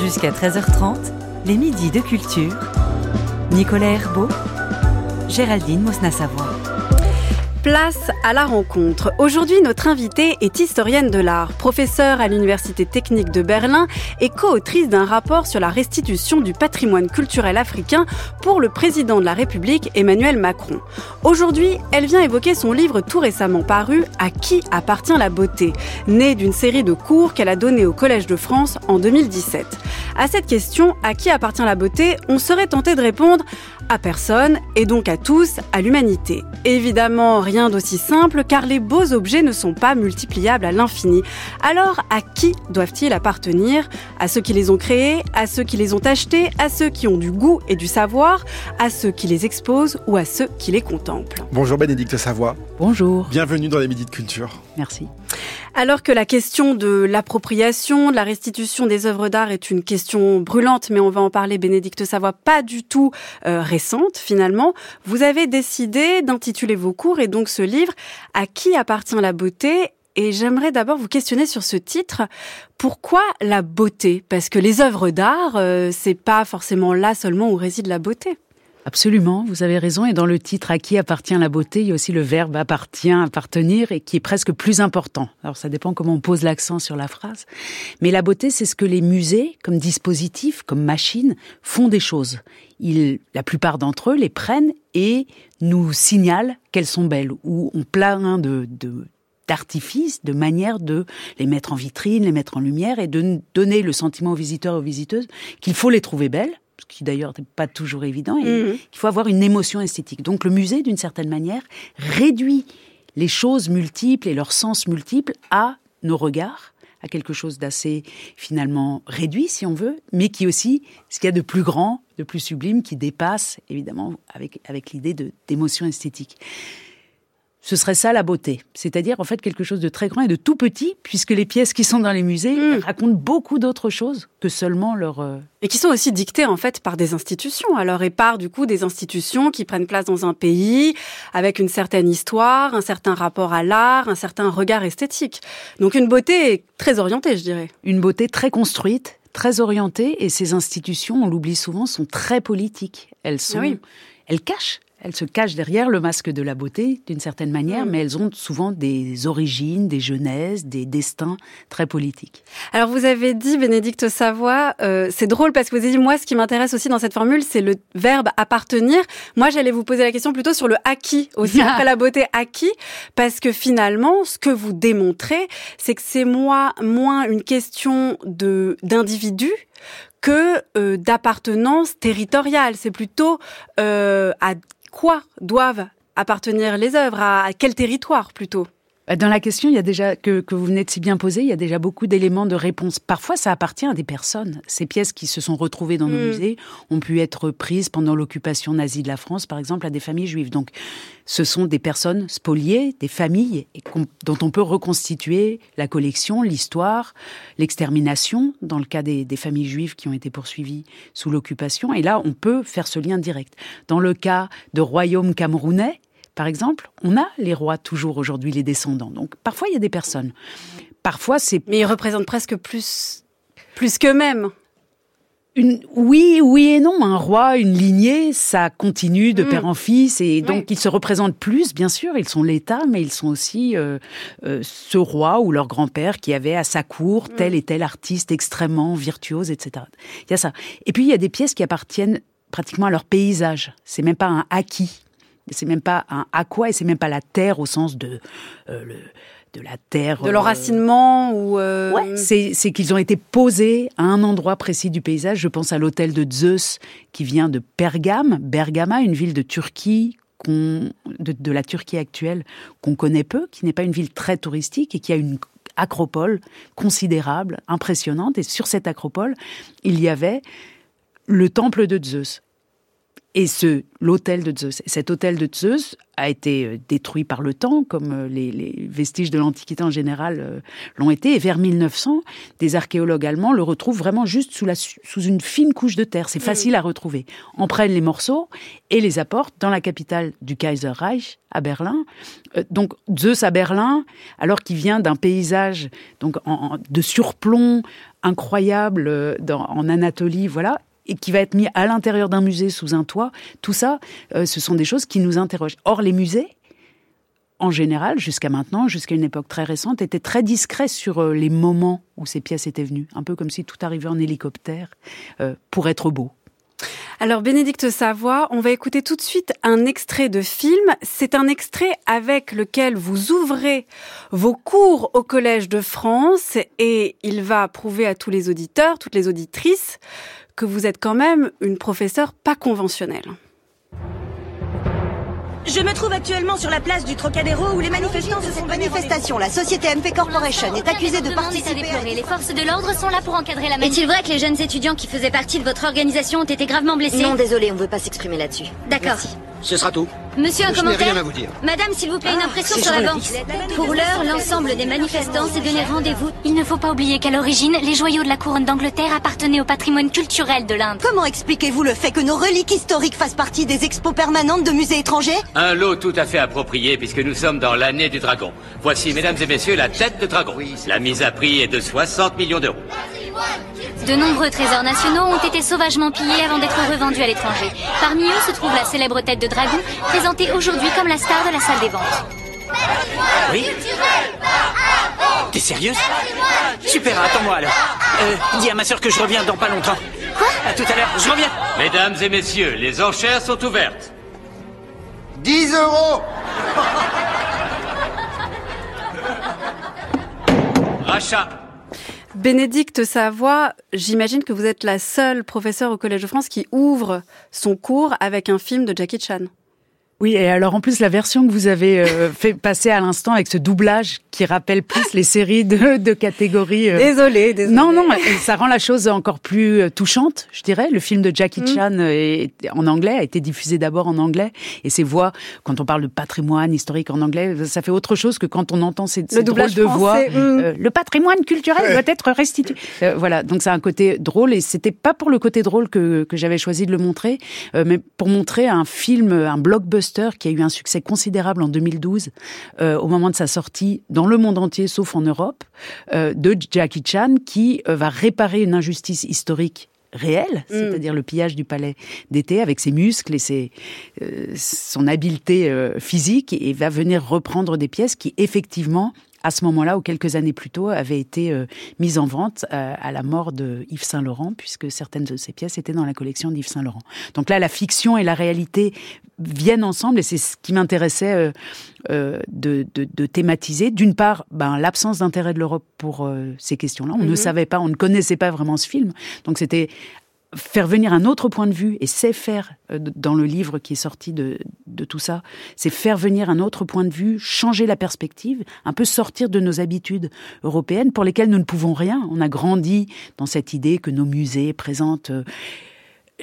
Jusqu'à 13h30, les midis de culture. Nicolas Herbeau, Géraldine Mosna-Savoie. Place à la rencontre. Aujourd'hui, notre invitée est historienne de l'art, professeure à l'Université technique de Berlin et co-autrice d'un rapport sur la restitution du patrimoine culturel africain pour le président de la République Emmanuel Macron. Aujourd'hui, elle vient évoquer son livre tout récemment paru À qui appartient la beauté, né d'une série de cours qu'elle a donné au Collège de France en 2017. À cette question, à qui appartient la beauté, on serait tenté de répondre à personne et donc à tous, à l'humanité. Évidemment, rien d'aussi simple car les beaux objets ne sont pas multipliables à l'infini. Alors, à qui doivent-ils appartenir? À ceux qui les ont créés, à ceux qui les ont achetés, à ceux qui ont du goût et du savoir, à ceux qui les exposent ou à ceux qui les contemplent? Bonjour Bénédicte Savoie. Bonjour. Bienvenue dans les Midis de Culture. Merci. Alors que la question de l'appropriation, de la restitution des œuvres d'art est une question brûlante, mais on va en parler, Bénédicte Savoie, pas du tout euh, récente finalement, vous avez décidé d'intituler vos cours et donc ce livre À qui appartient la beauté? Et j'aimerais d'abord vous questionner sur ce titre. Pourquoi la beauté? Parce que les œuvres d'art, euh, c'est pas forcément là seulement où réside la beauté. Absolument, vous avez raison. Et dans le titre À qui appartient la beauté, il y a aussi le verbe appartient, appartenir, et qui est presque plus important. Alors ça dépend comment on pose l'accent sur la phrase. Mais la beauté, c'est ce que les musées, comme dispositifs, comme machines, font des choses. Ils, la plupart d'entre eux les prennent et nous signalent qu'elles sont belles, ou ont plein de, de d'artifices, de manière de les mettre en vitrine, les mettre en lumière et de donner le sentiment aux visiteurs et aux visiteuses qu'il faut les trouver belles, ce qui d'ailleurs n'est pas toujours évident, et Mhm. qu'il faut avoir une émotion esthétique. Donc le musée, d'une certaine manière, réduit les choses multiples et leurs sens multiples à nos regards, à quelque chose d'assez finalement réduit, si on veut, mais qui aussi, ce qu'il y a de plus grand, de plus sublime, qui dépasse, évidemment, avec, avec l'idée d'émotion esthétique. Ce serait ça la beauté, c'est-à-dire en fait quelque chose de très grand et de tout petit, puisque les pièces qui sont dans les musées Mm. racontent beaucoup d'autres choses que seulement leur... euh, Et qui sont aussi dictées en fait par des institutions. Alors et par du coup des institutions qui prennent place dans un pays avec une certaine histoire, un certain rapport à l'art, un certain regard esthétique. Donc une beauté très orientée, je dirais. une beauté très construite, très orientée, et ces institutions, on l'oublie souvent, sont très politiques. Elles sont, Ah oui. elles cachent. Elles se cachent derrière le masque de la beauté, d'une certaine manière, mais elles ont souvent des origines, des jeunesses, des destins très politiques. Alors vous avez dit, Bénédicte Savoie, euh, c'est drôle parce que vous avez dit, moi ce qui m'intéresse aussi dans cette formule, c'est le verbe appartenir. Moi j'allais vous poser la question plutôt sur le acquis aussi, après la beauté acquis, parce que finalement ce que vous démontrez, c'est que c'est moi moins une question de d'individu que euh, d'appartenance territoriale. C'est plutôt euh, à quoi doivent appartenir les œuvres, à, quel territoire plutôt? Dans la question, il y a déjà que, que vous venez de si bien poser, il y a déjà beaucoup d'éléments de réponse. Parfois, ça appartient à des personnes. Ces pièces qui se sont retrouvées dans nos Mm. musées ont pu être prises pendant l'occupation nazie de la France, par exemple, à des familles juives. Donc, ce sont des personnes spoliées, des familles et dont on peut reconstituer la collection, l'histoire, l'extermination, dans le cas des, des familles juives qui ont été poursuivies sous l'occupation. Et là, on peut faire ce lien direct. Dans le cas de royaumes camerounais, par exemple, on a les rois toujours aujourd'hui, les descendants. Donc parfois, il y a des personnes. Parfois, c'est Mais ils représentent presque plus, plus qu'eux-mêmes. une oui, oui et non. Un roi, une lignée, ça continue de Mm. père en fils, et donc Oui. ils se représentent plus, bien sûr. Ils sont l'État, mais ils sont aussi euh, euh, ce roi ou leur grand-père qui avait à sa cour tel et tel artiste extrêmement virtuose, etc. Il y a ça. Et puis il y a des pièces qui appartiennent pratiquement à leur paysage. C'est même pas un acquis. C'est même pas un à quoi, et c'est même pas la terre au sens de euh, le, de la terre. De euh, l'enracinement ou... euh, Ouais, c'est c'est qu'ils ont été posés à un endroit précis du paysage. Je pense à l'hôtel de Zeus qui vient de Pergame, Bergama, une ville de Turquie qu'on- de, de la Turquie actuelle qu'on connaît peu, qui n'est pas une ville très touristique et qui a une acropole considérable, impressionnante. Et sur cette acropole, il y avait le temple de Zeus. Et ce, l'hôtel de Zeus. Et cet hôtel de Zeus a été euh, détruit par le temps, comme euh, les, les vestiges de l'Antiquité en général euh, l'ont été. Et vers 1900, des archéologues allemands le retrouvent vraiment juste sous, la, sous une fine couche de terre. C'est facile à retrouver. En prennent les morceaux et les apportent dans la capitale du Kaiserreich, à Berlin. Euh, donc Zeus à Berlin, alors qu'il vient d'un paysage donc en- en- de surplomb incroyable en Anatolie, voilà, et qui va être mis à l'intérieur d'un musée sous un toit, tout ça, ce sont des choses qui nous interrogent. Or, les musées, en général, jusqu'à maintenant, jusqu'à une époque très récente, étaient très discrets sur les moments où ces pièces étaient venues. Un peu comme si tout arrivait en hélicoptère pour être beau. Alors Bénédicte Savoie, on va écouter tout de suite un extrait de film. C'est un extrait avec lequel vous ouvrez vos cours au Collège de France et il va prouver à tous les auditeurs, toutes les auditrices, que vous êtes quand même une professeure pas conventionnelle. Je me trouve actuellement sur la place du Trocadéro où les manifestants se cette manifestation. La société MP Corporation est accusée de participer à... Les forces de l'ordre sont là pour encadrer la manif. Est-il vrai que les jeunes étudiants qui faisaient partie de votre organisation ont été gravement blessés Non, désolé, on ne veut pas s'exprimer là-dessus. D'accord. Ce sera tout. Monsieur, un Je commentaire rien à vous dire. Madame, s'il vous plaît, une Ah, impression sur la banque. Pour l'heure, l'ensemble des manifestants s'est donné rendez-vous. Il ne faut pas oublier qu'à l'origine, les joyaux de la couronne d'Angleterre appartenaient au patrimoine culturel de l'Inde. Comment expliquez-vous le fait que nos reliques historiques fassent partie des expos permanentes de musées étrangers? Un lot tout à fait approprié puisque nous sommes dans l'année du dragon. Voici, mesdames et messieurs, la tête de dragon. La mise à prix est de 60 millions d'euros. De nombreux trésors nationaux ont été sauvagement pillés avant d'être revendus à l'étranger. Parmi eux se trouve la célèbre tête de dragon, présentée aujourd'hui comme la star de la salle des ventes. Oui T'es sérieuse? Super, attends-moi alors. Euh, dis à ma sœur que je reviens dans pas longtemps. Quoi? À tout à l'heure, je reviens. Mesdames et messieurs, les enchères sont ouvertes. 10 euros Rachat. Bénédicte Savoie, j'imagine que vous êtes la seule professeure au Collège de France qui ouvre son cours avec un film de Jackie Chan. Oui, et alors en plus la version que vous avez euh, fait passer à l'instant avec ce doublage qui rappelle plus les séries de, de catégorie. euh, Désolée, désolée. Non, non, et ça rend la chose encore plus euh, touchante, je dirais. Le film de Jackie Mm. Chan euh, est en anglais, a été diffusé d'abord en anglais, et ses voix, quand on parle de patrimoine historique en anglais, ça fait autre chose que quand on entend ces, ces drôles doublage de voix. mm. Euh, le patrimoine culturel doit être restitué. Euh, voilà, donc c'est un côté drôle, et c'était pas pour le côté drôle que, que j'avais choisi de le montrer, euh, mais pour montrer un film, un blockbuster qui a eu un succès considérable en 2012, euh, au moment de sa sortie dans le monde entier, sauf en Europe, euh, de Jackie Chan, qui euh, va réparer une injustice historique réelle, c'est-à-dire le pillage du palais d'été avec ses muscles et ses, euh, son habileté euh, physique, et va venir reprendre des pièces qui, effectivement, à ce moment-là, ou quelques années plus tôt, avaient été euh, mises en vente euh, à la mort de Yves Saint Laurent, puisque certaines de ces pièces étaient dans la collection d'Yves Saint Laurent. Donc là, la fiction et la réalité viennent ensemble, et c'est ce qui m'intéressait euh, de, de, de thématiser. D'une part, ben, l'absence d'intérêt de l'Europe pour ces questions-là. On ne Mhm. savait pas, on ne connaissait pas vraiment ce film. Donc c'était faire venir un autre point de vue, et c'est faire, euh, dans le livre qui est sorti de, de tout ça, c'est faire venir un autre point de vue, changer la perspective, un peu sortir de nos habitudes européennes pour lesquelles nous ne pouvons rien. On a grandi dans cette idée que nos musées présentent euh,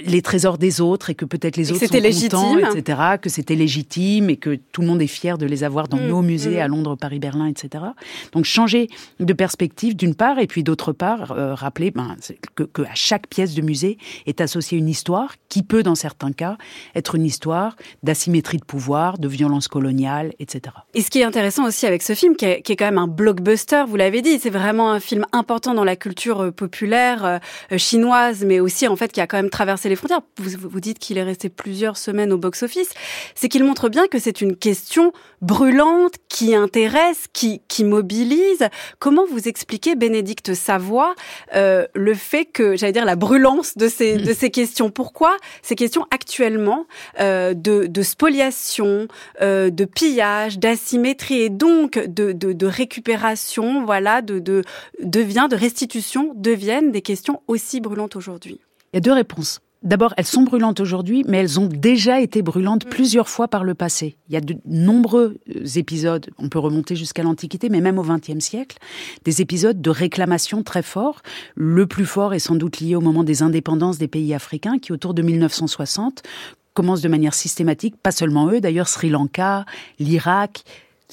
les trésors des autres et que peut-être les Et autres sont c'était contents, légitime. etc., que c'était légitime et que tout le monde est fier de les avoir dans Mm, nos musées mm. à Londres, Paris, Berlin, etc. Donc changer de perspective d'une part et puis d'autre part euh, rappeler ben, que, que à chaque pièce de musée est associée une histoire qui peut dans certains cas être une histoire d'asymétrie de pouvoir, de violence coloniale, etc. Et ce qui est intéressant aussi avec ce film, qui est, qui est quand même un blockbuster, vous l'avez dit, c'est vraiment un film important dans la culture euh, populaire euh, chinoise, mais aussi en fait qui a quand même traversé les frontières. Vous, dites qu'il est resté plusieurs semaines au box-office. C'est qu'il montre bien que c'est une question brûlante qui intéresse, qui, mobilise. Comment vous expliquez, Bénédicte Savoie, euh, le fait que, j'allais dire, la brûlance de ces, questions? Pourquoi ces questions actuellement euh, de, spoliation, euh, de pillage, d'asymétrie et donc de, récupération, voilà, de, de, devient, de restitution, deviennent des questions aussi brûlantes aujourd'hui? Il y a deux réponses. D'abord, elles sont brûlantes aujourd'hui, mais elles ont déjà été brûlantes plusieurs fois par le passé. Il y a de nombreux euh, épisodes, on peut remonter jusqu'à l'Antiquité, mais même au XXe siècle, des épisodes de réclamation très forts. Le plus fort est sans doute lié au moment des indépendances des pays africains, qui autour de 1960 commencent de manière systématique, pas seulement eux, d'ailleurs Sri Lanka, l'Irak,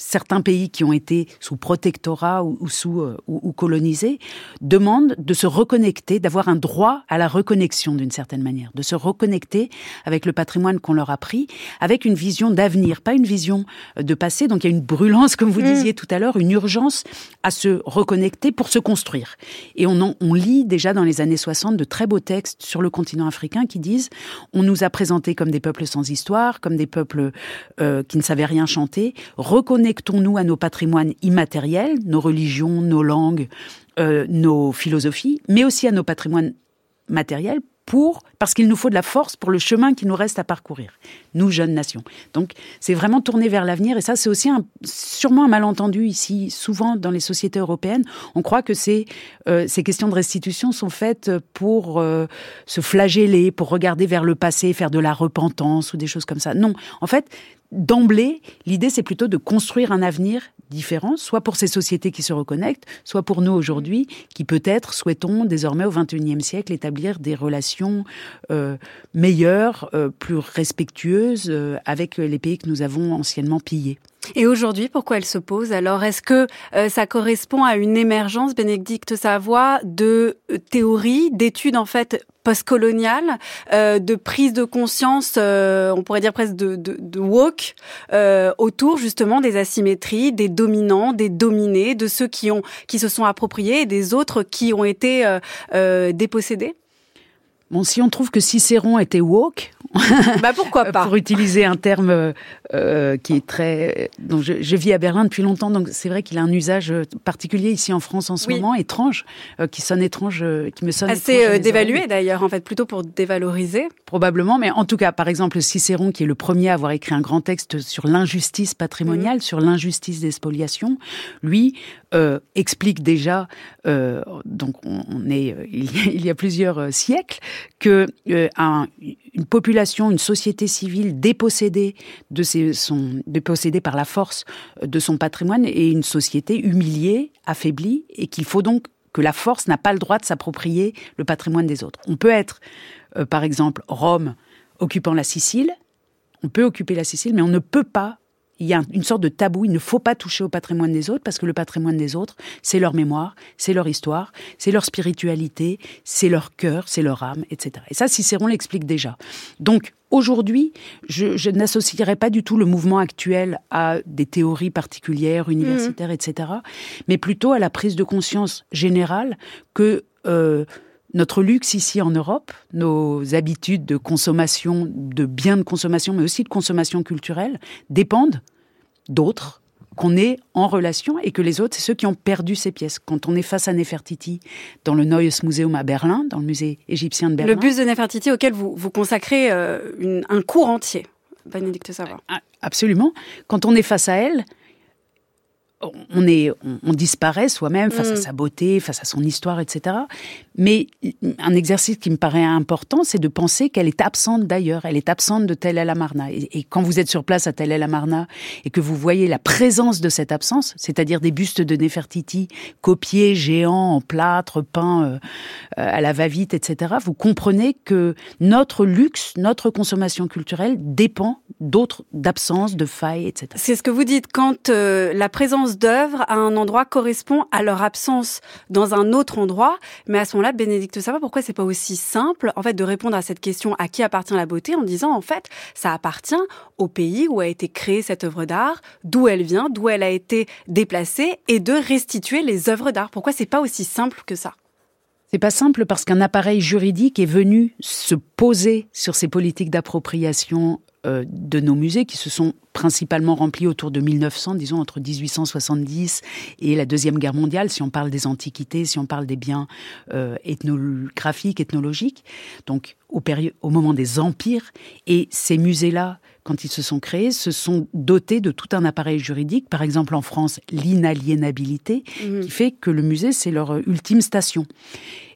certains pays qui ont été sous protectorat ou, sous euh, ou, colonisés demandent de se reconnecter, d'avoir un droit à la reconnexion d'une certaine manière, de se reconnecter avec le patrimoine qu'on leur a pris, avec une vision d'avenir, pas une vision euh, de passé. Donc il y a une brûlance, comme vous mm. disiez tout à l'heure, une urgence à se reconnecter pour se construire. Et on, on lit déjà dans les années 60 de très beaux textes sur le continent africain qui disent on nous a présentés comme des peuples sans histoire, comme des peuples euh, qui ne savaient rien chanter. Reconnectons-nous à nos patrimoines immatériels, nos religions, nos langues, euh, nos philosophies, mais aussi à nos patrimoines matériels pour, parce qu'il nous faut de la force pour le chemin qui nous reste à parcourir, nous jeunes nations. Donc c'est vraiment tourner vers l'avenir et ça c'est aussi sûrement un malentendu ici. Souvent dans les sociétés européennes, on croit que ces, euh, ces questions de restitution sont faites pour euh, se flageller, pour regarder vers le passé, faire de la repentance ou des choses comme ça. Non, en fait d'emblée, l'idée c'est plutôt de construire un avenir différent, soit pour ces sociétés qui se reconnectent, soit pour nous aujourd'hui, qui peut-être souhaitons désormais au XXIe siècle établir des relations euh, meilleures, euh, plus respectueuses euh, avec les pays que nous avons anciennement pillés. Et aujourd'hui, pourquoi elle se pose Alors, est-ce que ça correspond à une émergence, Bénédicte Savoie, de théories, d'études en fait postcoloniale, euh, de prise de conscience, euh, on pourrait dire presque de, de, de woke, euh, autour justement des asymétries, des dominants, des dominés, de ceux qui ont qui se sont appropriés et des autres qui ont été euh, euh, dépossédés? Bon, si on trouve que Cicéron était woke, bah pourquoi pas Pour utiliser un terme euh, qui est très. Donc je, je, vis à Berlin depuis longtemps, donc c'est vrai qu'il a un usage particulier ici en France en ce moment, étrange, euh, qui sonne étrange, euh, qui me sonne. Assez euh, dévalué d'ailleurs, en fait, plutôt pour dévaloriser. Probablement, mais en tout cas, par exemple, Cicéron, qui est le premier à avoir écrit un grand texte sur l'injustice patrimoniale, mmh. sur l'injustice des spoliations, lui explique déjà, donc on, est il y a plusieurs siècles, que un, une population, une société civile dépossédée de son, dépossédée par la force de son patrimoine est une société humiliée, affaiblie, et qu'il faut donc que la force n'a pas le droit de s'approprier le patrimoine des autres. On peut être, euh, par exemple, Rome occupant la Sicile, on peut occuper la Sicile, mais on ne peut pas il y a une sorte de tabou, il ne faut pas toucher au patrimoine des autres parce que le patrimoine des autres, c'est leur mémoire, c'est leur histoire, c'est leur spiritualité, c'est leur cœur, c'est leur âme, etc. Et ça, Cicéron l'explique déjà. Donc, Aujourd'hui, je, je n'associerai pas du tout le mouvement actuel à des théories particulières, universitaires, mmh. etc., mais plutôt à la prise de conscience générale que euh, notre luxe ici en Europe, nos habitudes de consommation, de biens de consommation, mais aussi de consommation culturelle, dépendent d'autres qu'on est en relation et que les autres, c'est ceux qui ont perdu ces pièces. Quand on est face à Nefertiti dans le Neues Museum à Berlin, dans le musée égyptien de Berlin. Le buste de Nefertiti auquel vous, vous consacrez euh, un cours entier, Bénédicte Savoir. Ah, absolument. Quand on est face à elle, on est, on, disparaît soi-même face à mm. sa beauté, face à son histoire, etc. Mais un exercice qui me paraît important, c'est de penser qu'elle est absente d'ailleurs. Elle est absente de Tel El Amarna. Et, et, quand vous êtes sur place à Tel El Amarna et que vous voyez la présence de cette absence, c'est-à-dire des bustes de Nefertiti copiés, géants, en plâtre, peints euh, à la va-vite, etc., vous comprenez que notre luxe, notre consommation culturelle dépend d'autres, d'absence, de failles, etc. C'est ce que vous dites quand euh, la présence d'œuvres à un endroit correspond à leur absence dans un autre endroit. Mais à ce moment-là, Bénédicte Savoie, pourquoi c'est pas aussi simple, en fait, de répondre à cette question à qui appartient la beauté en disant, en fait, ça appartient au pays où a été créée cette œuvre d'art, d'où elle vient, d'où elle a été déplacée et de restituer les œuvres d'art. Pourquoi c'est pas aussi simple que ça? C'est pas simple parce qu'un appareil juridique est venu se poser sur ces politiques d'appropriation euh, de nos musées qui se sont principalement remplis autour de 1900, disons entre 1870 et la Deuxième Guerre mondiale, si on parle des antiquités, si on parle des biens euh, ethnographiques, ethnologiques, donc au, au moment des empires. Et ces musées-là, quand ils se sont créés, se sont dotés de tout un appareil juridique, par exemple en France, l'inaliénabilité, mmh. qui fait que le musée, c'est leur ultime station.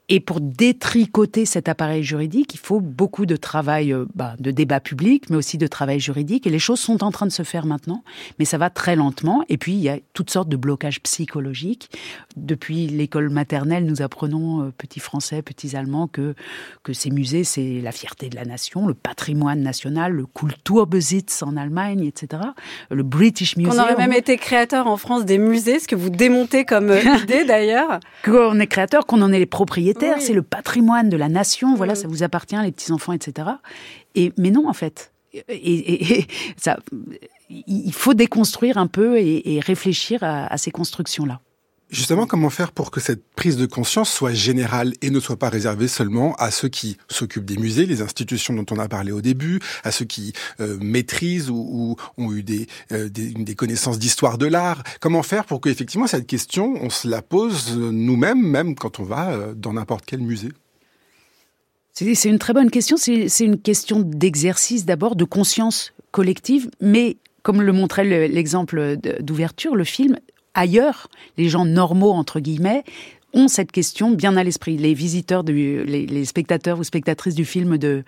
Et pour détricoter cet appareil juridique, il faut beaucoup de travail, euh, bah, de débat public, mais aussi de travail juridique. Et les choses sont en train de se faire maintenant, mais ça va très lentement. Et puis, il y a toutes sortes de blocages psychologiques. Depuis l'école maternelle, nous apprenons, euh, petits français, petits allemands, que, que ces musées, c'est la fierté de la nation, le patrimoine national, le Kulturbesitz en Allemagne, etc. Le British Museum. On aurait même été créateur en France des musées, ce que vous démontez comme euh, idée d'ailleurs. Qu'on est créateur, qu'on en est les propriétaires c'est le patrimoine de la nation, voilà, mm. ça vous appartient, les petits-enfants, etc. Et, mais non, en fait. Et, ça, il faut déconstruire un peu et, réfléchir à ces constructions-là. Justement, comment faire pour que cette prise de conscience soit générale et ne soit pas réservée seulement à ceux qui s'occupent des musées, les institutions dont on a parlé au début, à ceux qui euh, maîtrisent ou, ont eu euh, des, des, connaissances d'histoire de l'art? Comment faire pour qu'effectivement cette question, on se la pose nous-mêmes, même quand on va euh, dans n'importe quel musée? C'est une très bonne question. C'est une question d'exercice d'abord, de conscience collective, mais comme le montrait l'exemple d'ouverture, le film, ailleurs, les gens normaux, entre guillemets, ont cette question bien à l'esprit. Les visiteurs, les, spectateurs ou spectatrices du film de,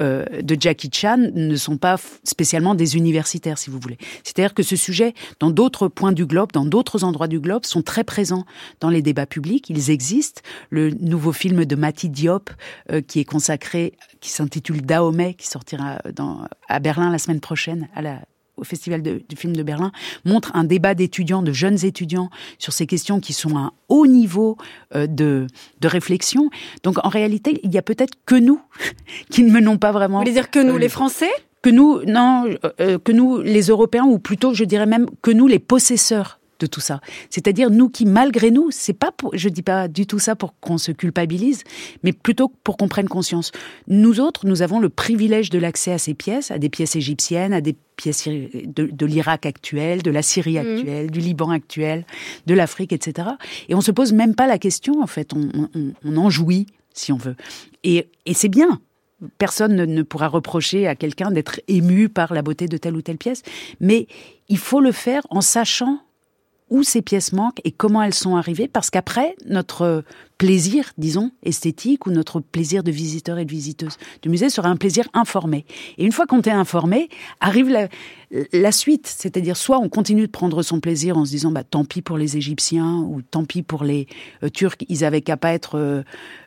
euh, de Jackie Chan ne sont pas spécialement des universitaires, si vous voulez. C'est-à-dire que ce sujet, dans d'autres points du globe, dans d'autres endroits du globe, sont très présents dans les débats publics. Ils existent. Le nouveau film de Mati Diop, euh, qui est consacré, qui s'intitule Dahomey, qui sortira dans, à Berlin la semaine prochaine, à la au Festival du film de Berlin, montre un débat d'étudiants, de jeunes étudiants, sur ces questions qui sont à un haut niveau euh, de, de réflexion. Donc en réalité, il y a peut-être que nous qui ne menons pas vraiment. Vous voulez dire que nous, euh, les Français? Que nous, non, euh, que nous, les Européens, ou plutôt, je dirais même que nous, les possesseurs de tout ça. C'est-à-dire nous qui, malgré nous, c'est pas pour, je dis pas du tout ça pour qu'on se culpabilise, mais plutôt pour qu'on prenne conscience. Nous autres, nous avons le privilège de l'accès à ces pièces, à des pièces égyptiennes, à des pièces de, l'Irak actuel, de la Syrie mmh. actuelle, du Liban actuel, de l'Afrique, etc. Et on se pose même pas la question, en fait. On, en jouit, si on veut. Et, c'est bien. Personne ne, ne pourra reprocher à quelqu'un d'être ému par la beauté de telle ou telle pièce. Mais il faut le faire en sachant où ces pièces manquent et comment elles sont arrivées, parce qu'après, notre plaisir, disons, esthétique, ou notre plaisir de visiteur et de visiteuse du musée sera un plaisir informé. Et une fois qu'on est informé, arrive la, suite, c'est-à-dire soit on continue de prendre son plaisir en se disant bah, tant pis pour les Égyptiens, ou tant pis pour les euh, Turcs, ils avaient qu'à pas être euh,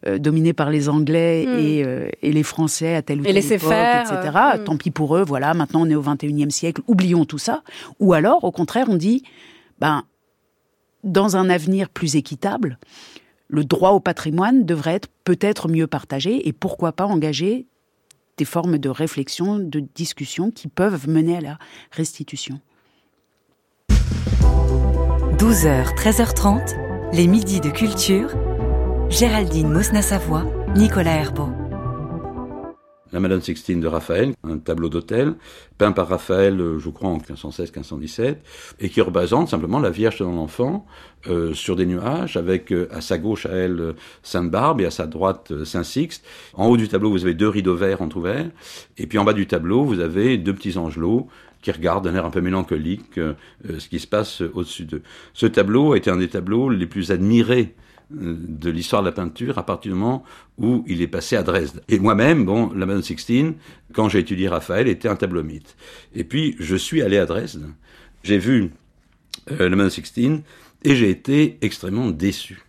euh, dominés par les Anglais hmm. et, les Français à tel ou tel époque, etc. Hmm. Tant pis pour eux, voilà, maintenant on est au 21e siècle, oublions tout ça. Ou alors, au contraire, on dit, ben, dans un avenir plus équitable, le droit au patrimoine devrait être peut-être mieux partagé et pourquoi pas engager des formes de réflexion, de discussion qui peuvent mener à la restitution. 12h, 13h30, les midis de culture. Géraldine Mosna-Savoie, Nicolas Herbeau la Madone Sixtine de Raphaël, un tableau d'hôtel, peint par Raphaël, euh, je crois, en 1516-1517, et qui représente simplement la Vierge de l'enfant euh, sur des nuages, avec euh, à sa gauche à elle Sainte Barbe et à sa droite Saint Sixte. En haut du tableau, vous avez deux rideaux verts entrouverts, et puis en bas du tableau, vous avez deux petits angelots qui regardent d'un air un peu mélancolique ce qui se passe au-dessus d'eux. Ce tableau a été un des tableaux les plus admirés de l'histoire de la peinture à partir du moment où il est passé à Dresde. Et moi-même, bon, la Madone Sixtine, quand j'ai étudié Raphaël, était un tableau mythe. Et puis, je suis allé à Dresde, j'ai vu euh, la Madone Sixtine, et j'ai été extrêmement déçu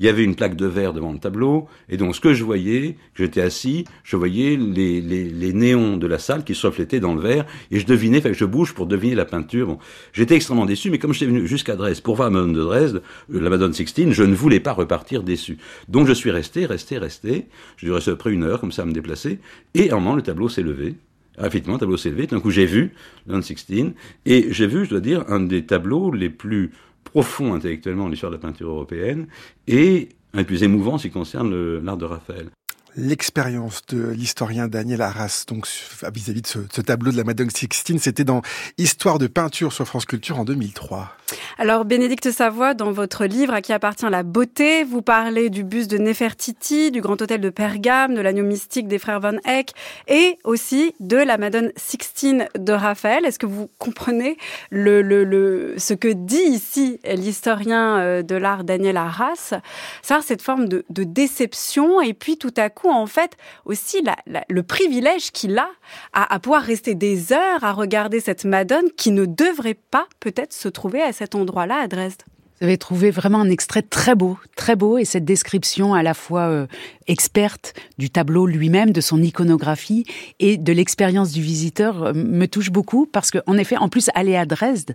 il y avait une plaque de verre devant le tableau, et donc ce que je voyais, que j'étais assis, je voyais les, les, néons de la salle qui se reflétaient dans le verre, et je devinais, fait que je bouge pour deviner la peinture. Bon, j'étais extrêmement déçu, mais comme j'étais venu jusqu'à Dresde pour voir la Madone de Dresde, euh, la Madone Sixtine, je ne voulais pas repartir déçu. Donc je suis resté, resté, resté. Je rester à peu près une heure comme ça à me déplacer, et à un moment le tableau s'est levé. Ah, effectivement, le tableau s'est levé. D'un coup, j'ai vu Madone Sixtine, et j'ai vu, je dois dire, un des tableaux les plus profond intellectuellement l'histoire de la peinture européenne et un plus émouvant ce qui concerne l'art de Raphaël l'expérience de l'historien Daniel Arras, donc vis-à-vis de ce, tableau de la Madone Sixtine, c'était dans Histoire de peinture sur France Culture en 2003. Alors, Bénédicte Savoie, dans votre livre À qui appartient la beauté, vous parlez du buste de Nefertiti, du grand hôtel de Pergame, de l'agneau mystique des frères Van Eyck et aussi de la Madone Sixtine de Raphaël. Est-ce que vous comprenez ce que dit ici l'historien euh, de l'art Daniel Arras? C'est cette forme de, déception et puis tout à coup, en fait, aussi le privilège qu'il a à, à pouvoir rester des heures à regarder cette Madone qui ne devrait pas peut-être se trouver à cet endroit-là à Dresde. Vous avez trouvé vraiment un extrait très beau, très beau, et cette description à la fois euh, experte du tableau lui-même, de son iconographie et de l'expérience du visiteur euh, me touche beaucoup parce que, en effet, en plus, aller à Dresde,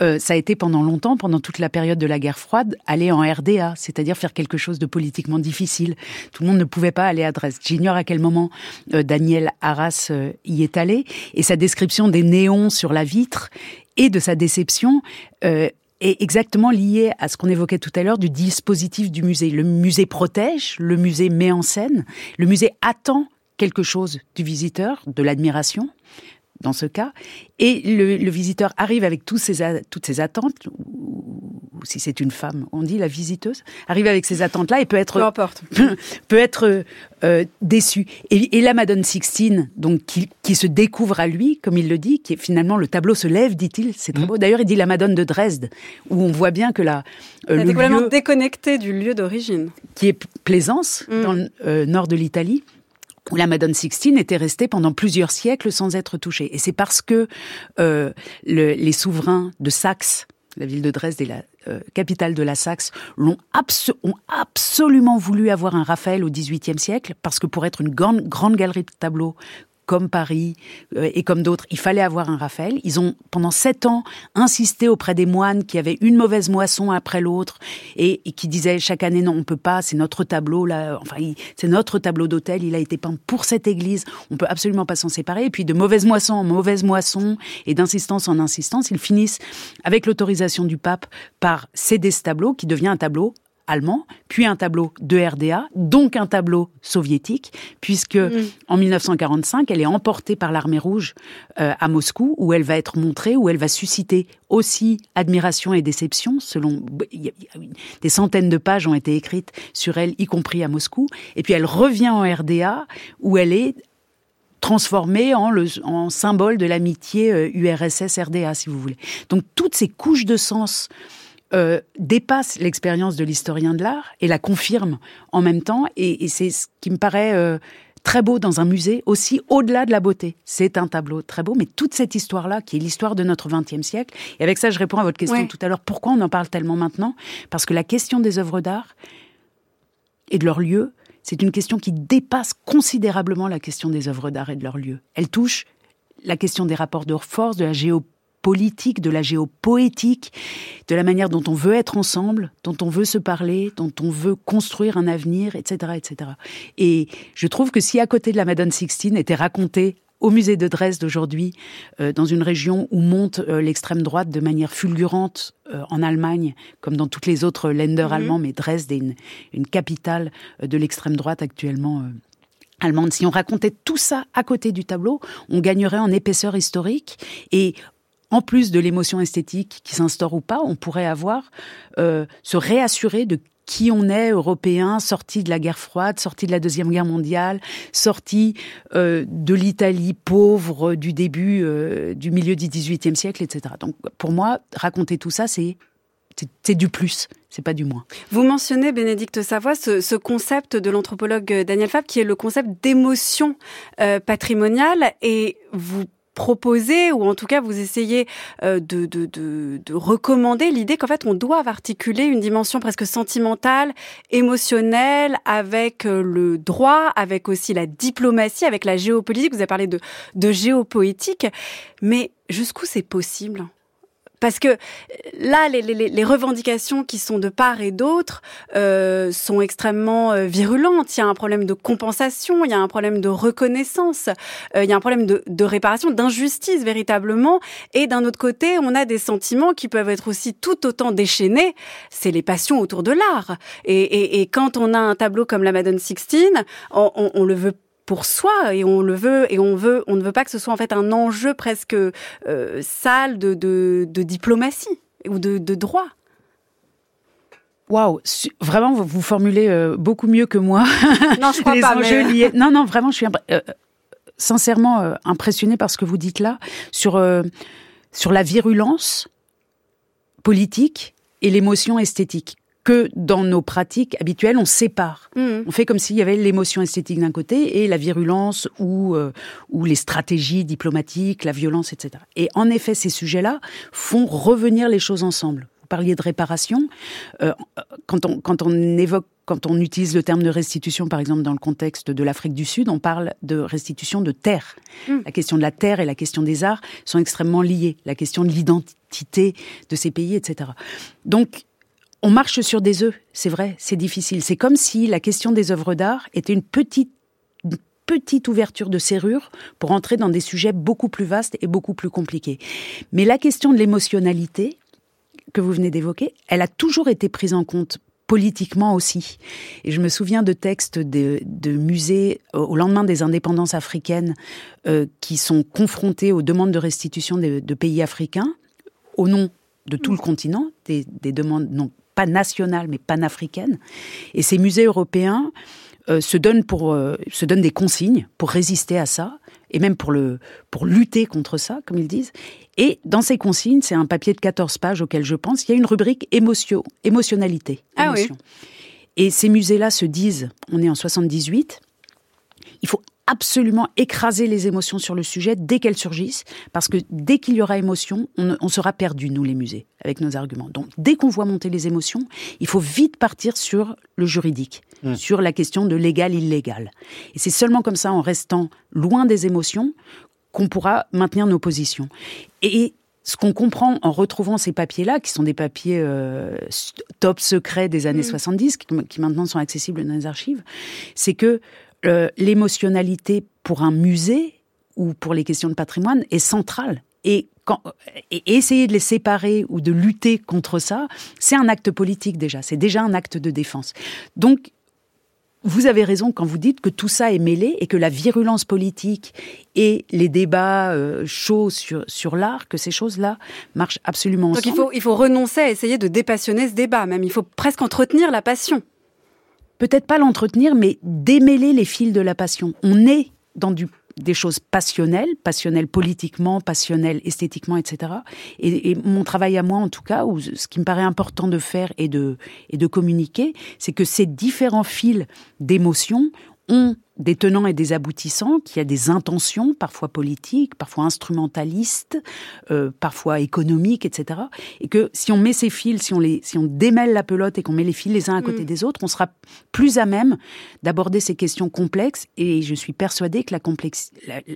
euh, ça a été pendant longtemps, pendant toute la période de la guerre froide, aller en RDA, c'est-à-dire faire quelque chose de politiquement difficile. Tout le monde ne pouvait pas aller à Dresde. J'ignore à quel moment euh, Daniel Arras euh, y est allé, et sa description des néons sur la vitre et de sa déception euh, est exactement liée à ce qu'on évoquait tout à l'heure du dispositif du musée. Le musée protège, le musée met en scène, le musée attend quelque chose du visiteur, de l'admiration, dans ce cas, et le, visiteur arrive avec toutes ses attentes, ou, si c'est une femme, on dit la visiteuse, arrive avec ses attentes-là et peut être, Peu importe. peut être euh, déçu. Et, et, la Madone Sixtine, donc qui, qui, se découvre à lui, comme il le dit, qui est finalement le tableau se lève, dit-il, c'est très mmh. beau. D'ailleurs, il dit la Madone de Dresde, où on voit bien que la euh, le complètement lieu, déconnecté du lieu d'origine, qui est Plaisance, mmh. dans le euh, nord de l'Italie où la Madone Sixtine était restée pendant plusieurs siècles sans être touchée. Et c'est parce que euh, le, les souverains de Saxe, la ville de Dresde et la euh, capitale de la Saxe, l'ont ont absolument voulu avoir un Raphaël au XVIIIe siècle, parce que pour être une grande galerie de tableaux comme Paris euh, et comme d'autres, il fallait avoir un Raphaël. Ils ont pendant sept ans insisté auprès des moines qui avaient une mauvaise moisson après l'autre et, et, qui disaient chaque année non, on peut pas, c'est notre tableau là, enfin c'est notre tableau d'hôtel, il a été peint pour cette église, on peut absolument pas s'en séparer. Et puis de mauvaise moisson en mauvaise moisson et d'insistance en insistance, ils finissent avec l'autorisation du pape par céder ce tableau qui devient un tableau allemand, puis un tableau de RDA, donc un tableau soviétique, puisque mmh. en 1945, elle est emportée par l'armée rouge euh, à Moscou, où elle va être montrée, où elle va susciter aussi admiration et déception, selon des centaines de pages ont été écrites sur elle, y compris à Moscou, et puis elle revient en RDA, où elle est transformée en, le, en symbole de l'amitié euh, URSS-RDA, si vous voulez. Donc toutes ces couches de sens euh, dépasse l'expérience de l'historien de l'art et la confirme en même temps. Et, et c'est ce qui me paraît euh, très beau dans un musée, aussi au-delà de la beauté. C'est un tableau très beau, mais toute cette histoire-là, qui est l'histoire de notre XXe siècle, et avec ça je réponds à votre question ouais. tout à l'heure, pourquoi on en parle tellement maintenant? Parce que la question des œuvres d'art et de leur lieu, c'est une question qui dépasse considérablement la question des œuvres d'art et de leur lieu. Elle touche la question des rapports de force, de la géopolitique, politique, de la géopoétique, de la manière dont on veut être ensemble, dont on veut se parler, dont on veut construire un avenir, etc., etc. Et je trouve que si à côté de la Madone Sixtine était raconté au musée de Dresde aujourd'hui, euh, dans une région où monte euh, l'extrême droite de manière fulgurante euh, en Allemagne, comme dans toutes les autres Länder mmh. allemands, mais Dresde est une, une capitale de l'extrême droite actuellement allemande. Si on racontait tout ça à côté du tableau, on gagnerait en épaisseur historique et en plus de l'émotion esthétique qui s'instaure ou pas, on pourrait avoir euh, se réassurer de qui on est, européen, sorti de la guerre froide, sorti de la deuxième guerre mondiale, sorti euh, de l'Italie pauvre du début euh, du milieu du XVIIIe siècle, etc. Donc pour moi, raconter tout ça, c'est c'est du plus, c'est pas du moins. Vous mentionnez, Bénédicte Savoie, ce, ce concept de l'anthropologue Daniel Fabre, qui est le concept d'émotion euh, patrimoniale, et vous proposer, ou en tout cas vous essayez euh, de, de, de, de, recommander l'idée qu'en fait on doit articuler une dimension presque sentimentale, émotionnelle, avec euh, le droit, avec aussi la diplomatie, avec la géopolitique. Vous avez parlé de, de géopoétique, mais jusqu'où c'est possible? Parce que là, les, les, les, revendications qui sont de part et d'autre euh, sont extrêmement euh, virulentes. Il y a un problème de compensation, il y a un problème de reconnaissance, euh, il y a un problème de, de réparation, d'injustice véritablement. Et d'un autre côté, on a des sentiments qui peuvent être aussi tout autant déchaînés. C'est les passions autour de l'art. Et, et, et, quand on a un tableau comme la Madone Sixtine, on, on, on le veut pour soi et on le veut et on veut on ne veut pas que ce soit en fait un enjeu presque euh, sale de, de, de diplomatie ou de, droit. Waouh, vraiment, vous, formulez euh, beaucoup mieux que moi. Non, je crois pas. Liés. Non, non, vraiment, je suis euh, sincèrement euh, impressionnée par ce que vous dites là sur sur la virulence politique et l'émotion esthétique que dans nos pratiques habituelles, on sépare. Mm. On fait comme s'il y avait l'émotion esthétique d'un côté et la virulence ou, euh, ou les stratégies diplomatiques, la violence, etc. Et en effet, ces sujets-là font revenir les choses ensemble. Vous parliez de réparation. Euh, quand, on, quand on évoque quand on utilise le terme de restitution, par exemple, dans le contexte de l'Afrique du Sud, on parle de restitution de terre. Mm. La question de la terre et la question des arts sont extrêmement liées. La question de l'identité de ces pays, etc. Donc, on marche sur des œufs, c'est vrai, c'est difficile. C'est comme si la question des œuvres d'art était une petite, petite ouverture de serrure pour entrer dans des sujets beaucoup plus vastes et beaucoup plus compliqués. Mais la question de l'émotionnalité que vous venez d'évoquer, elle a toujours été prise en compte politiquement aussi. Et je me souviens de textes de, musées au lendemain des indépendances africaines euh, qui sont confrontés aux demandes de restitution de, pays africains au nom de tout le continent, des, des demandes non pas nationale, mais panafricaine. Et ces musées européens euh, se, donnent pour, euh, se donnent des consignes pour résister à ça, et même pour, le, pour lutter contre ça, comme ils disent. Et dans ces consignes, c'est un papier de 14 pages auquel je pense, il y a une rubrique émotion, émotionnalité. Ah oui. Et ces musées-là se disent, on est en 78, il faut absolument écraser les émotions sur le sujet dès qu'elles surgissent, parce que dès qu'il y aura émotion, on, sera perdu, nous les musées, avec nos arguments. Donc dès qu'on voit monter les émotions, il faut vite partir sur le juridique, mmh. sur la question de légal-illégal. Et c'est seulement comme ça, en restant loin des émotions, qu'on pourra maintenir nos positions. Et ce qu'on comprend en retrouvant ces papiers-là, qui sont des papiers euh, top secrets des années 70, mmh. qui, maintenant sont accessibles dans les archives, c'est que euh, l'émotionnalité pour un musée ou pour les questions de patrimoine est centrale. Et, quand, essayer de les séparer ou de lutter contre ça, c'est un acte politique déjà, c'est déjà un acte de défense. Donc, vous avez raison quand vous dites que tout ça est mêlé et que la virulence politique et les débats euh, chauds sur, sur l'art, que ces choses-là marchent absolument ensemble. Donc il faut, il faut renoncer à essayer de dépassionner ce débat, même il faut presque entretenir la passion peut-être pas l'entretenir, mais démêler les fils de la passion. On est dans des choses passionnelles, passionnelles politiquement, passionnelles esthétiquement, etc. Et, mon travail à moi, en tout cas, ou ce qui me paraît important de faire et de, et de communiquer, c'est que ces différents fils d'émotions ont des tenants et des aboutissants, qui a des intentions, parfois politiques, parfois instrumentalistes, euh, parfois économiques, etc. Et que si on met ces fils, si on, les, si on démêle la pelote et qu'on met les fils les uns à côté mm. des autres, on sera plus à même d'aborder ces questions complexes. Et je suis persuadée que la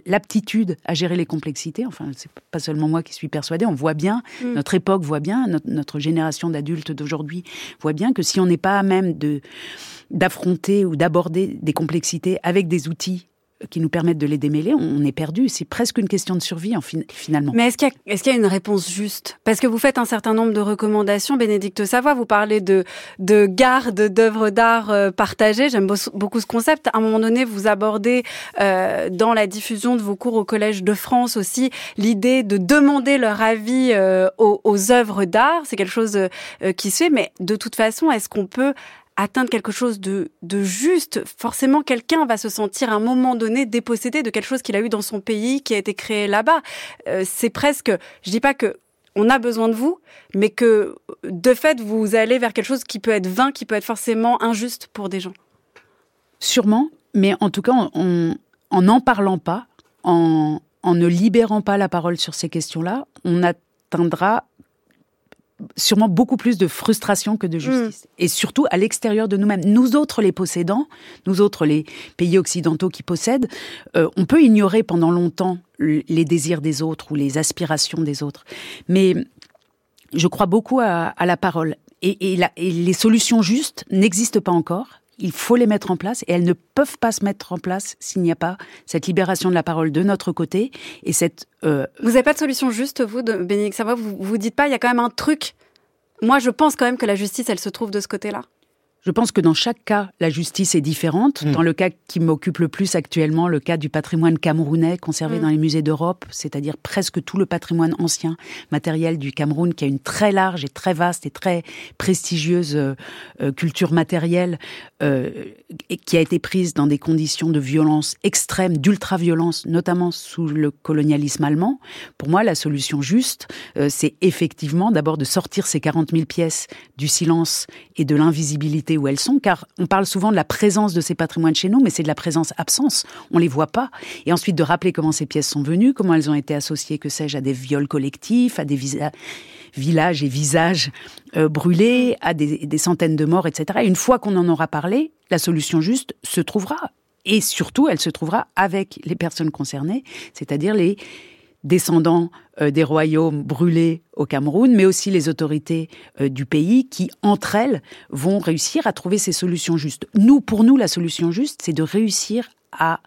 l'aptitude à gérer les complexités, enfin, c'est pas seulement moi qui suis persuadée, on voit bien, mm. notre époque voit bien, notre, notre génération d'adultes d'aujourd'hui voit bien que si on n'est pas à même de d'affronter ou d'aborder des complexités avec des outils qui nous permettent de les démêler, on est perdu. C'est presque une question de survie en finalement. Mais est-ce qu'il y, a une réponse juste? Parce que vous faites un certain nombre de recommandations, Bénédicte Savoie, vous parlez de, de garde d'œuvres d'art euh, partagées. J'aime beaucoup ce concept. À un moment donné, vous abordez euh, dans la diffusion de vos cours au Collège de France aussi l'idée de demander leur avis euh, aux, œuvres d'art. C'est quelque chose qui se fait, mais de toute façon, est-ce qu'on peut atteindre quelque chose de, de juste, forcément quelqu'un va se sentir à un moment donné dépossédé de quelque chose qu'il a eu dans son pays, qui a été créé là-bas. Euh, c'est presque, je dis pas que on a besoin de vous, mais que de fait vous allez vers quelque chose qui peut être vain, qui peut être forcément injuste pour des gens. Sûrement, mais en tout cas, en n'en parlant pas, en, en ne libérant pas la parole sur ces questions-là, on atteindra sûrement beaucoup plus de frustration que de mm. justice. Et surtout à l'extérieur de nous-mêmes. Nous autres, les possédants, nous autres, les pays occidentaux qui possèdent, euh, on peut ignorer pendant longtemps les désirs des autres ou les aspirations des autres. Mais je crois beaucoup à, la parole. Et, et les solutions justes n'existent pas encore il faut les mettre en place et elles ne peuvent pas se mettre en place s'il n'y a pas cette libération de la parole de notre côté et cette. Euh, vous n'avez pas de solution juste, vous, de Bénédicte Savoie? Vous vous dites pas, il y a quand même un truc. Moi, je pense quand même que la justice, elle se trouve de ce côté-là. Je pense que dans chaque cas, la justice est différente. Mm. Dans le cas qui m'occupe le plus actuellement, le cas du patrimoine camerounais conservé Mm. dans les musées d'Europe, c'est-à-dire presque tout le patrimoine ancien matériel du Cameroun, qui a une très large et très vaste et très prestigieuse euh, euh, culture matérielle, euh, et qui a été prise dans des conditions de violence extrême, d'ultra-violence, notamment sous le colonialisme allemand. Pour moi, la solution juste, euh, c'est effectivement d'abord de sortir ces 40 000 pièces du silence et de l'invisibilité où elles sont, car on parle souvent de la présence de ces patrimoines chez nous, mais c'est de la présence-absence. On les voit pas. Et ensuite de rappeler comment ces pièces sont venues, comment elles ont été associées, que sais-je, à des viols collectifs, à des villages et visages euh, brûlés, à des, centaines de morts, etc. Et une fois qu'on en aura parlé, la solution juste se trouvera. Et surtout, elle se trouvera avec les personnes concernées, c'est-à-dire les descendants euh, des royaumes brûlés au Cameroun, mais aussi les autorités euh, du pays qui, entre elles, vont réussir à trouver ces solutions justes. Nous, pour nous, la solution juste, c'est de réussir à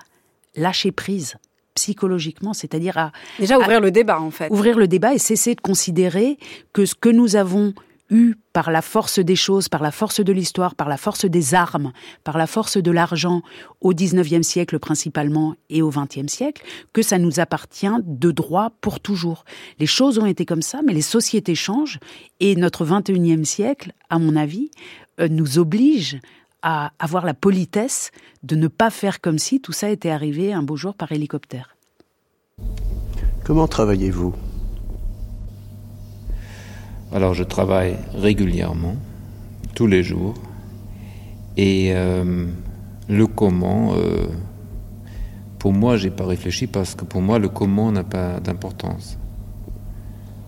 lâcher prise psychologiquement, c'est-à-dire à Déjà ouvrir le débat en fait. ouvrir le débat et cesser de considérer que ce que nous avons eu par la force des choses, par la force de l'histoire, par la force des armes, par la force de l'argent au XIXe siècle principalement et au XXe siècle, que ça nous appartient de droit pour toujours. Les choses ont été comme ça, mais les sociétés changent et notre XXIe siècle, à mon avis, euh, nous oblige à avoir la politesse de ne pas faire comme si tout ça était arrivé un beau jour par hélicoptère. Comment travaillez-vous? Alors je travaille régulièrement, tous les jours, et euh, le comment, euh, pour moi, j'ai pas réfléchi parce que pour moi, le comment n'a pas d'importance.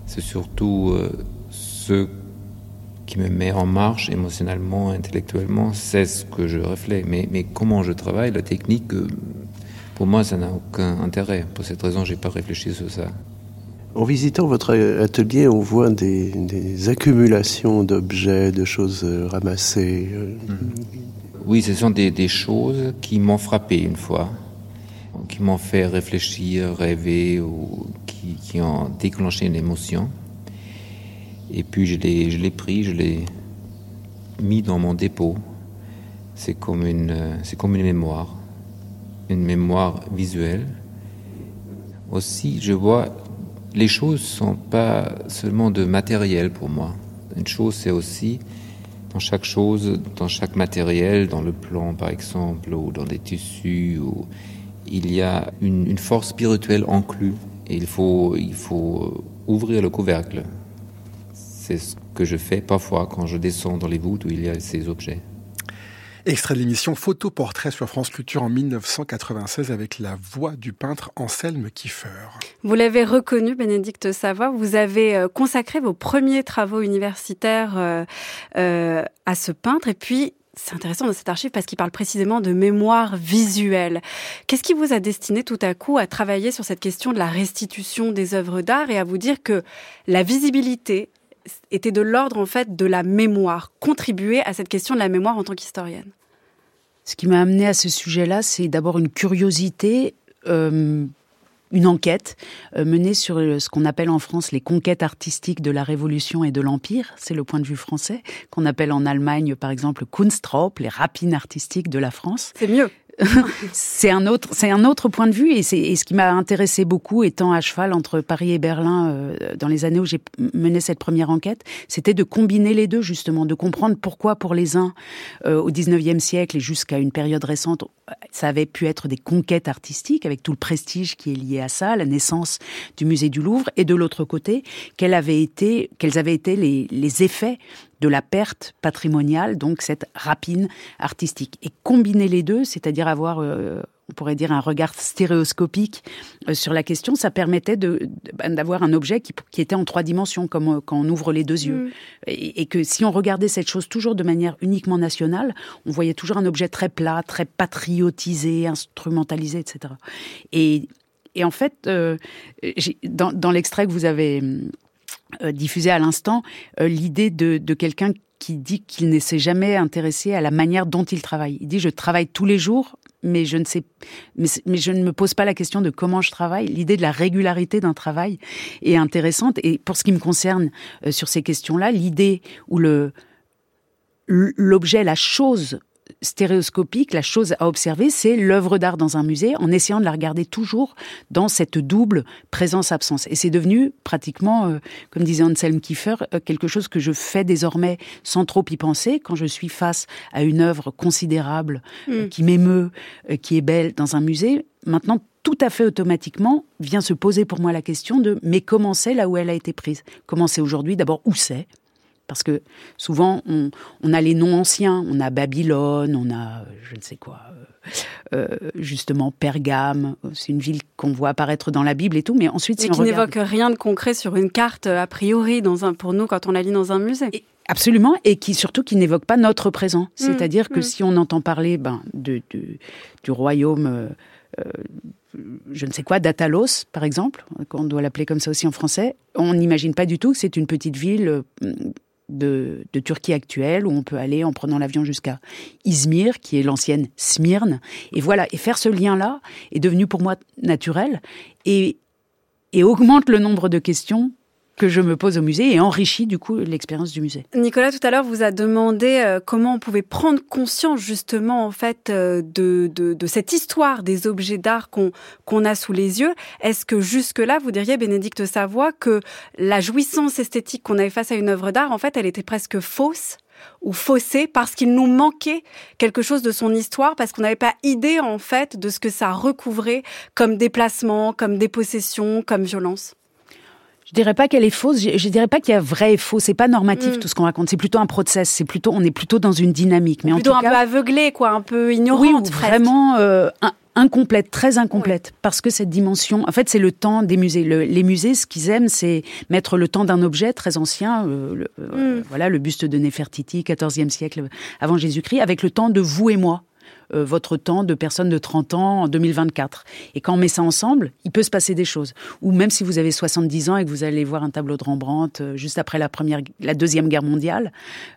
C'est surtout euh, ce qui me met en marche émotionnellement, intellectuellement, c'est ce que je réfléchis. Mais, mais comment je travaille, la technique, pour moi, ça n'a aucun intérêt. Pour cette raison, j'ai pas réfléchi sur ça. En visitant votre atelier, on voit des, accumulations d'objets, de choses euh, ramassées. euh, Oui, ce sont des, choses qui m'ont frappé une fois, qui m'ont fait réfléchir, rêver, ou qui, qui ont déclenché une émotion. Et puis je l'ai, je l'ai pris, je l'ai mis dans mon dépôt. C'est comme une, c'est comme une mémoire, une mémoire visuelle. Aussi, je vois, les choses sont pas seulement de matériel pour moi. Une chose, c'est aussi dans chaque chose, dans chaque matériel, dans le plan par exemple, ou dans des tissus, il y a une, une force spirituelle inclue. Et il faut, il faut ouvrir le couvercle. C'est ce que je fais parfois quand je descends dans les voûtes où il y a ces objets. Extrait de l'émission Photo-portrait sur France Culture en 1996 avec la voix du peintre Anselme Kiefer. Vous l'avez reconnu, Bénédicte Savoie. Vous avez euh, consacré vos premiers travaux universitaires euh, euh, à ce peintre. Et puis, c'est intéressant dans cette archive parce qu'il parle précisément de mémoire visuelle. Qu'est-ce qui vous a destiné tout à coup à travailler sur cette question de la restitution des œuvres d'art et à vous dire que la visibilité était de l'ordre en fait de la mémoire, contribuer à cette question de la mémoire en tant qu'historienne Ce qui m'a amené à ce sujet-là, c'est d'abord une curiosité, euh, une enquête euh, menée sur le- ce qu'on appelle en France les conquêtes artistiques de la Révolution et de l'Empire. C'est le point de vue français, qu'on appelle en Allemagne par exemple Kunstraub, les rapines artistiques de la France. C'est mieux. c'est un autre, c'est un autre point de vue et c'est ce qui m'a intéressé beaucoup étant à cheval entre Paris et Berlin euh, dans les années où j'ai mené cette première enquête, c'était de combiner les deux justement, de comprendre pourquoi pour les uns euh, au 19e siècle et jusqu'à une période récente, ça avait pu être des conquêtes artistiques avec tout le prestige qui est lié à ça, la naissance du musée du Louvre et de l'autre côté, quels avaient été, quels avaient été les, les effets de la perte patrimoniale, donc cette rapine artistique. Et combiner les deux, c'est-à-dire avoir, euh, on pourrait dire, un regard stéréoscopique euh, sur la question, ça permettait ben, d'avoir un objet qui, qui était en trois dimensions, comme euh, quand on ouvre les deux yeux. Mm. Et, et que si on regardait cette chose toujours de manière uniquement nationale, on voyait toujours un objet très plat, très patriotisé, instrumentalisé, etc. Et, et en fait, euh, dans, dans l'extrait que vous avez euh, diffusé à l'instant, euh, l'idée de, de quelqu'un qui dit qu'il ne s'est jamais intéressé à la manière dont il travaille. Il dit je travaille tous les jours, mais je ne sais, mais, mais je ne me pose pas la question de comment je travaille. L'idée de la régularité d'un travail est intéressante. Et pour ce qui me concerne euh, sur ces questions-là, l'idée ou le l'objet, la chose stéréoscopique, la chose à observer, c'est l'œuvre d'art dans un musée, en essayant de la regarder toujours dans cette double présence-absence. Et c'est devenu pratiquement, euh, comme disait Anselm Kiefer, euh, quelque chose que je fais désormais sans trop y penser, quand je suis face à une œuvre considérable, euh, mm. qui m'émeut, qui est belle dans un musée. Maintenant, tout à fait automatiquement, vient se poser pour moi la question de mais comment c'est là où elle a été prise? Comment c'est aujourd'hui? D'abord, où c'est? Parce que souvent, on, a les noms anciens. On a Babylone, on a, je ne sais quoi, euh, euh, justement Pergame. C'est une ville qu'on voit apparaître dans la Bible et tout. Mais ensuite, si qui n'évoque rien de concret sur une carte, a priori, dans un, pour nous, quand on la lit dans un musée. absolument, et qui surtout qui n'évoque pas notre présent. Mmh, C'est-à-dire que mmh. si on entend parler ben, de, du royaume... Euh, je ne sais quoi, d'Atalos, par exemple, on doit l'appeler comme ça aussi en français, on n'imagine pas du tout que c'est une petite ville de, Turquie actuelle, où on peut aller en prenant l'avion jusqu'à Izmir, qui est l'ancienne Smyrne. Et voilà, et faire ce lien-là est devenu pour moi naturel et, et augmente le nombre de questions que je me pose au musée et enrichit du coup l'expérience du musée. Nicolas tout à l'heure vous a demandé euh, comment on pouvait prendre conscience justement en fait euh, de, de, cette histoire des objets d'art qu'on qu'on a sous les yeux. Est-ce que jusque là vous diriez Bénédicte Savoie que la jouissance esthétique qu'on avait face à une œuvre d'art en fait elle était presque fausse ou faussée parce qu'il nous manquait quelque chose de son histoire, parce qu'on n'avait pas idée en fait de ce que ça recouvrait comme déplacement, comme dépossession, comme violence? Je dirais pas qu'elle est fausse. Je, dirais pas qu'il y a vrai et faux. C'est pas normatif mm. tout ce qu'on raconte. C'est plutôt un process. C'est plutôt, on est plutôt dans une dynamique. Mais plutôt en tout un peu aveuglé, quoi, un peu ignorante. Oui, vraiment euh, incomplète, très incomplète, parce que cette dimension, en fait, c'est le temps des musées. les musées, ce qu'ils aiment, c'est mettre le temps d'un objet très ancien, euh, le, euh, mm. voilà, le buste de Néfertiti, 14e siècle avant Jésus-Christ, avec le temps de vous et moi. Euh, votre temps de personnes de 30 ans en 2024. Et quand on met ça ensemble, il peut se passer des choses. Ou même si vous avez 70 ans et que vous allez voir un tableau de Rembrandt euh, juste après la première, la deuxième guerre mondiale,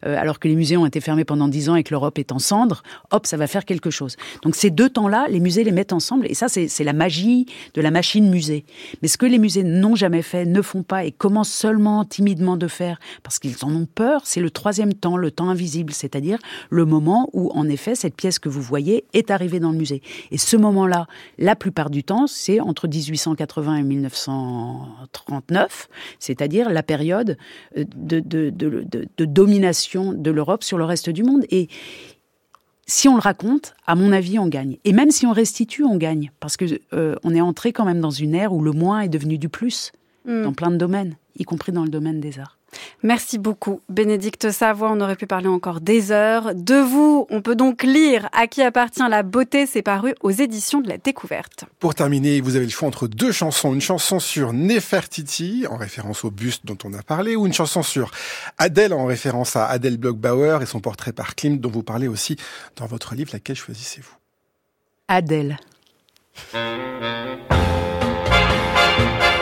euh, alors que les musées ont été fermés pendant 10 ans et que l'Europe est en cendres, hop, ça va faire quelque chose. Donc ces deux temps-là, les musées les mettent ensemble et ça, c'est la magie de la machine musée. Mais ce que les musées n'ont jamais fait, ne font pas et commencent seulement timidement de faire parce qu'ils en ont peur, c'est le troisième temps, le temps invisible, c'est-à-dire le moment où, en effet, cette pièce que vous voyez est arrivé dans le musée. Et ce moment-là, la plupart du temps, c'est entre 1880 et 1939, c'est-à-dire la période euh, de, de domination de l'Europe sur le reste du monde. Et si on le raconte, à mon avis, on gagne. Et même si on restitue, on gagne. Parce que euh, on est entré quand même dans une ère où le moins est devenu du plus, hmm. dans plein de domaines, y compris dans le domaine des arts. Merci beaucoup, Bénédicte Savoie. On aurait pu parler encore des heures. De vous, on peut donc lire À qui appartient la beauté, c'est paru aux éditions de la découverte. Pour terminer, vous avez le choix entre deux chansons. Une chanson sur Nefertiti, en référence au buste dont on a parlé, ou une chanson sur Adèle, en référence à Adèle Blockbauer et son portrait par Klimt, dont vous parlez aussi dans votre livre. Laquelle choisissez-vous? Adèle.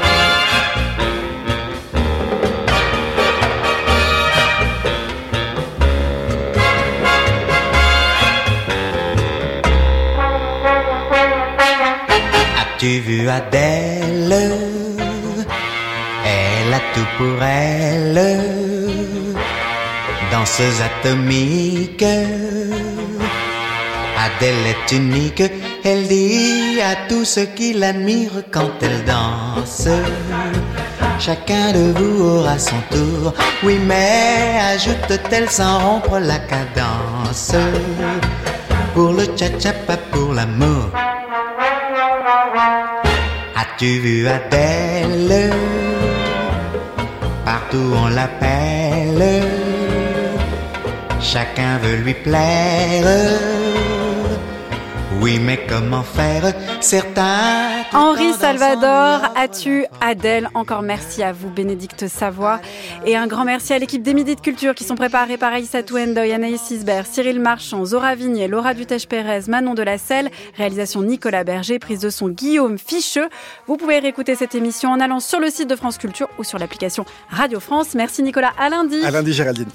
Vu Adèle? Elle a tout pour elle. Danseuse atomique. Adèle est unique. Elle dit à tous ceux qui l'admirent quand elle danse. Chacun de vous aura son tour. Oui, mais ajoute-t-elle sans rompre la cadence. Pour le cha-cha, pas pour l'amour. As-tu vu Adèle? Partout on l'appelle. Chacun veut lui plaire. Oui, mais comment faire Certains. Henri Salvador, as-tu Adèle Encore merci à vous, Bénédicte Savoie. Et un grand merci à l'équipe des Midi de Culture qui sont préparés par Aïssa Touendoy, Anaïs Isbert, Cyril Marchand, Zora Vignet, Laura Dutèche-Pérez, Manon de la Selle, réalisation Nicolas Berger, prise de son Guillaume Ficheux. Vous pouvez réécouter cette émission en allant sur le site de France Culture ou sur l'application Radio France. Merci Nicolas, à lundi. À lundi Géraldine.